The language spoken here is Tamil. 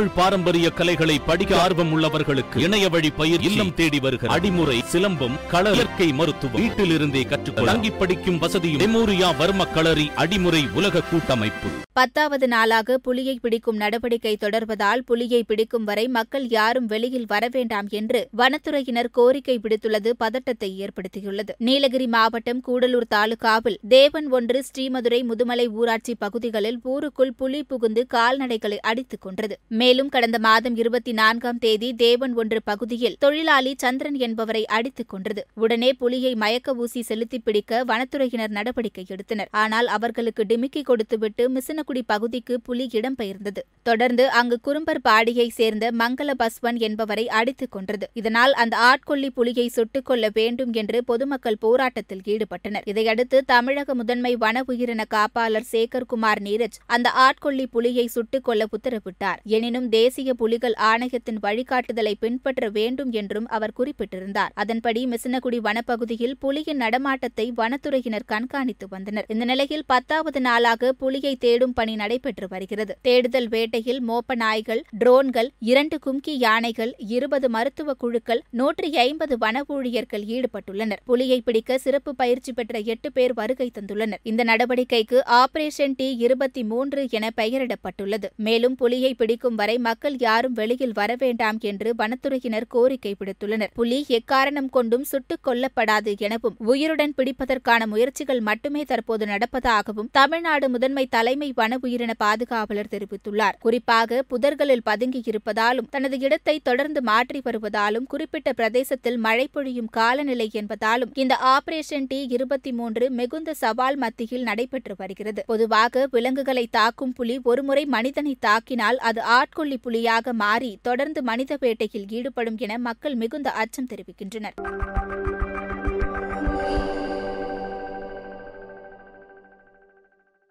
தமிழ் பாரம்பரிய கலைகளை படிக்க ஆர்வம் உள்ளவர்களுக்கு இணைய வழி பயிர் இல்லம் தேடி வருகிற அடிமுறை சிலம்பம் கள இயற்கை மருத்துவம் வீட்டிலிருந்தே கற்றுக்கொள்ள தங்கி படிக்கும் வசதியும் மெமோரியா வர்ம களரி அடிமுறை உலக கூட்டமைப்பு. பத்தாவது நாளாக புலியை பிடிக்கும் நடவடிக்கை தொடர்வதால் புலியை பிடிக்கும் வரை மக்கள் யாரும் வெளியில் வர வேண்டாம் என்று வனத்துறையினர் கோரிக்கை விடுத்துள்ளது பதட்டத்தை ஏற்படுத்தியுள்ளது. நீலகிரி மாவட்டம் கூடலூர் தாலுகாவில் தேவன் ஒன்று ஸ்ரீமதுரை முதுமலை ஊராட்சி பகுதிகளில் ஊருக்குள் புலி புகுந்து கால்நடைகளை அடித்துக் கொன்றது. மேலும் கடந்த மாதம் இருபத்தி நான்காம் தேதி தேவன் ஒன்று பகுதியில் தொழிலாளி சந்திரன் என்பவரை அடித்துக் கொன்றது. உடனே புலியை மயக்க ஊசி செலுத்தி பிடிக்க வனத்துறையினர் நடவடிக்கை எடுத்தனர். ஆனால் அவர்களுக்கு டிமிக்கி கொடுத்துவிட்டு மிசினகுடி பகுதிக்கு புலி இடம்பெயர்ந்தது. தொடர்ந்து அங்கு குறும்பர் பாடியை சேர்ந்த மங்கள பஸ்வன் என்பவரை அடித்துக் கொன்றது. இதனால் அந்த ஆட்கொல்லி புலியை சுட்டுக் கொள்ள வேண்டும் என்று பொதுமக்கள் போராட்டத்தில் ஈடுபட்டனர். இதையடுத்து தமிழக முதன்மை வன உயிரின காப்பாளர் சேகர்குமார் நீரஜ் அந்த ஆட்கொல்லி புலியை சுட்டுக் கொள்ள உத்தரவிட்டார். எனினும் தேசிய புலிகள் ஆணையத்தின் வழிகாட்டுதலை பின்பற்ற வேண்டும் என்றும் அவர் குறிப்பிட்டிருந்தார். அதன்படி மிசினகுடி வனப்பகுதியில் புலியின் நடமாட்டத்தை வனத்துறையினர் கண்காணித்து வந்தனர். இந்த நிலையில் பத்தாவது நாளாக புலியை தேடும் பணி நடைபெற்று வருகிறது. தேடுதல் வேட்டையில் மோப்ப நாய்கள் ட்ரோன்கள் இரண்டு கும்கி யானைகள் இருபது மருத்துவ குழுக்கள் நூற்றி ஐம்பது வன ஊழியர்கள் ஈடுபட்டுள்ளனர். புலியை பிடிக்க சிறப்பு பயிற்சி பெற்ற எட்டு பேர் வருகை தந்துள்ளனர். இந்த நடவடிக்கைக்கு ஆபரேஷன் டி இருபத்தி மூன்று என பெயரிடப்பட்டுள்ளது. மேலும் புலியை பிடிக்கும் வரை மக்கள் யாரும் வெளியில் வர வேண்டாம் என்று வனத்துறையினர் கோரிக்கை விடுத்துள்ளனர். புலி எக்காரணம் கொண்டும் சுட்டுக் கொல்லப்படாது எனவும் உயிருடன் பிடிப்பதற்கான முயற்சிகள் மட்டுமே தற்போது நடப்பதாகவும் தமிழ்நாடு முதன்மை தலைமை வன உயிரின பாதுகாவலர் தெரிவித்துள்ளார். குறிப்பாக புதர்களில் பதுங்கியிருப்பதாலும் தனது இடத்தை தொடர்ந்து மாற்றி வருவதாலும் குறிப்பிட்ட பிரதேசத்தில் மழை பொழியும் காலநிலை என்பதாலும் இந்த ஆபரேஷன் டி இருபத்தி மூன்று மிகுந்த சவால் மத்தியில் நடைபெற்று வருகிறது. பொதுவாக விலங்குகளை தாக்கும் புலி ஒருமுறை மனிதனை தாக்கினால் அது ஆட்கொல்லி புலியாக மாறி தொடர்ந்து மனித வேட்டையில் ஈடுபடும் என மக்கள் மிகுந்த அச்சம் தெரிவிக்கின்றனர்.